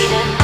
freedom.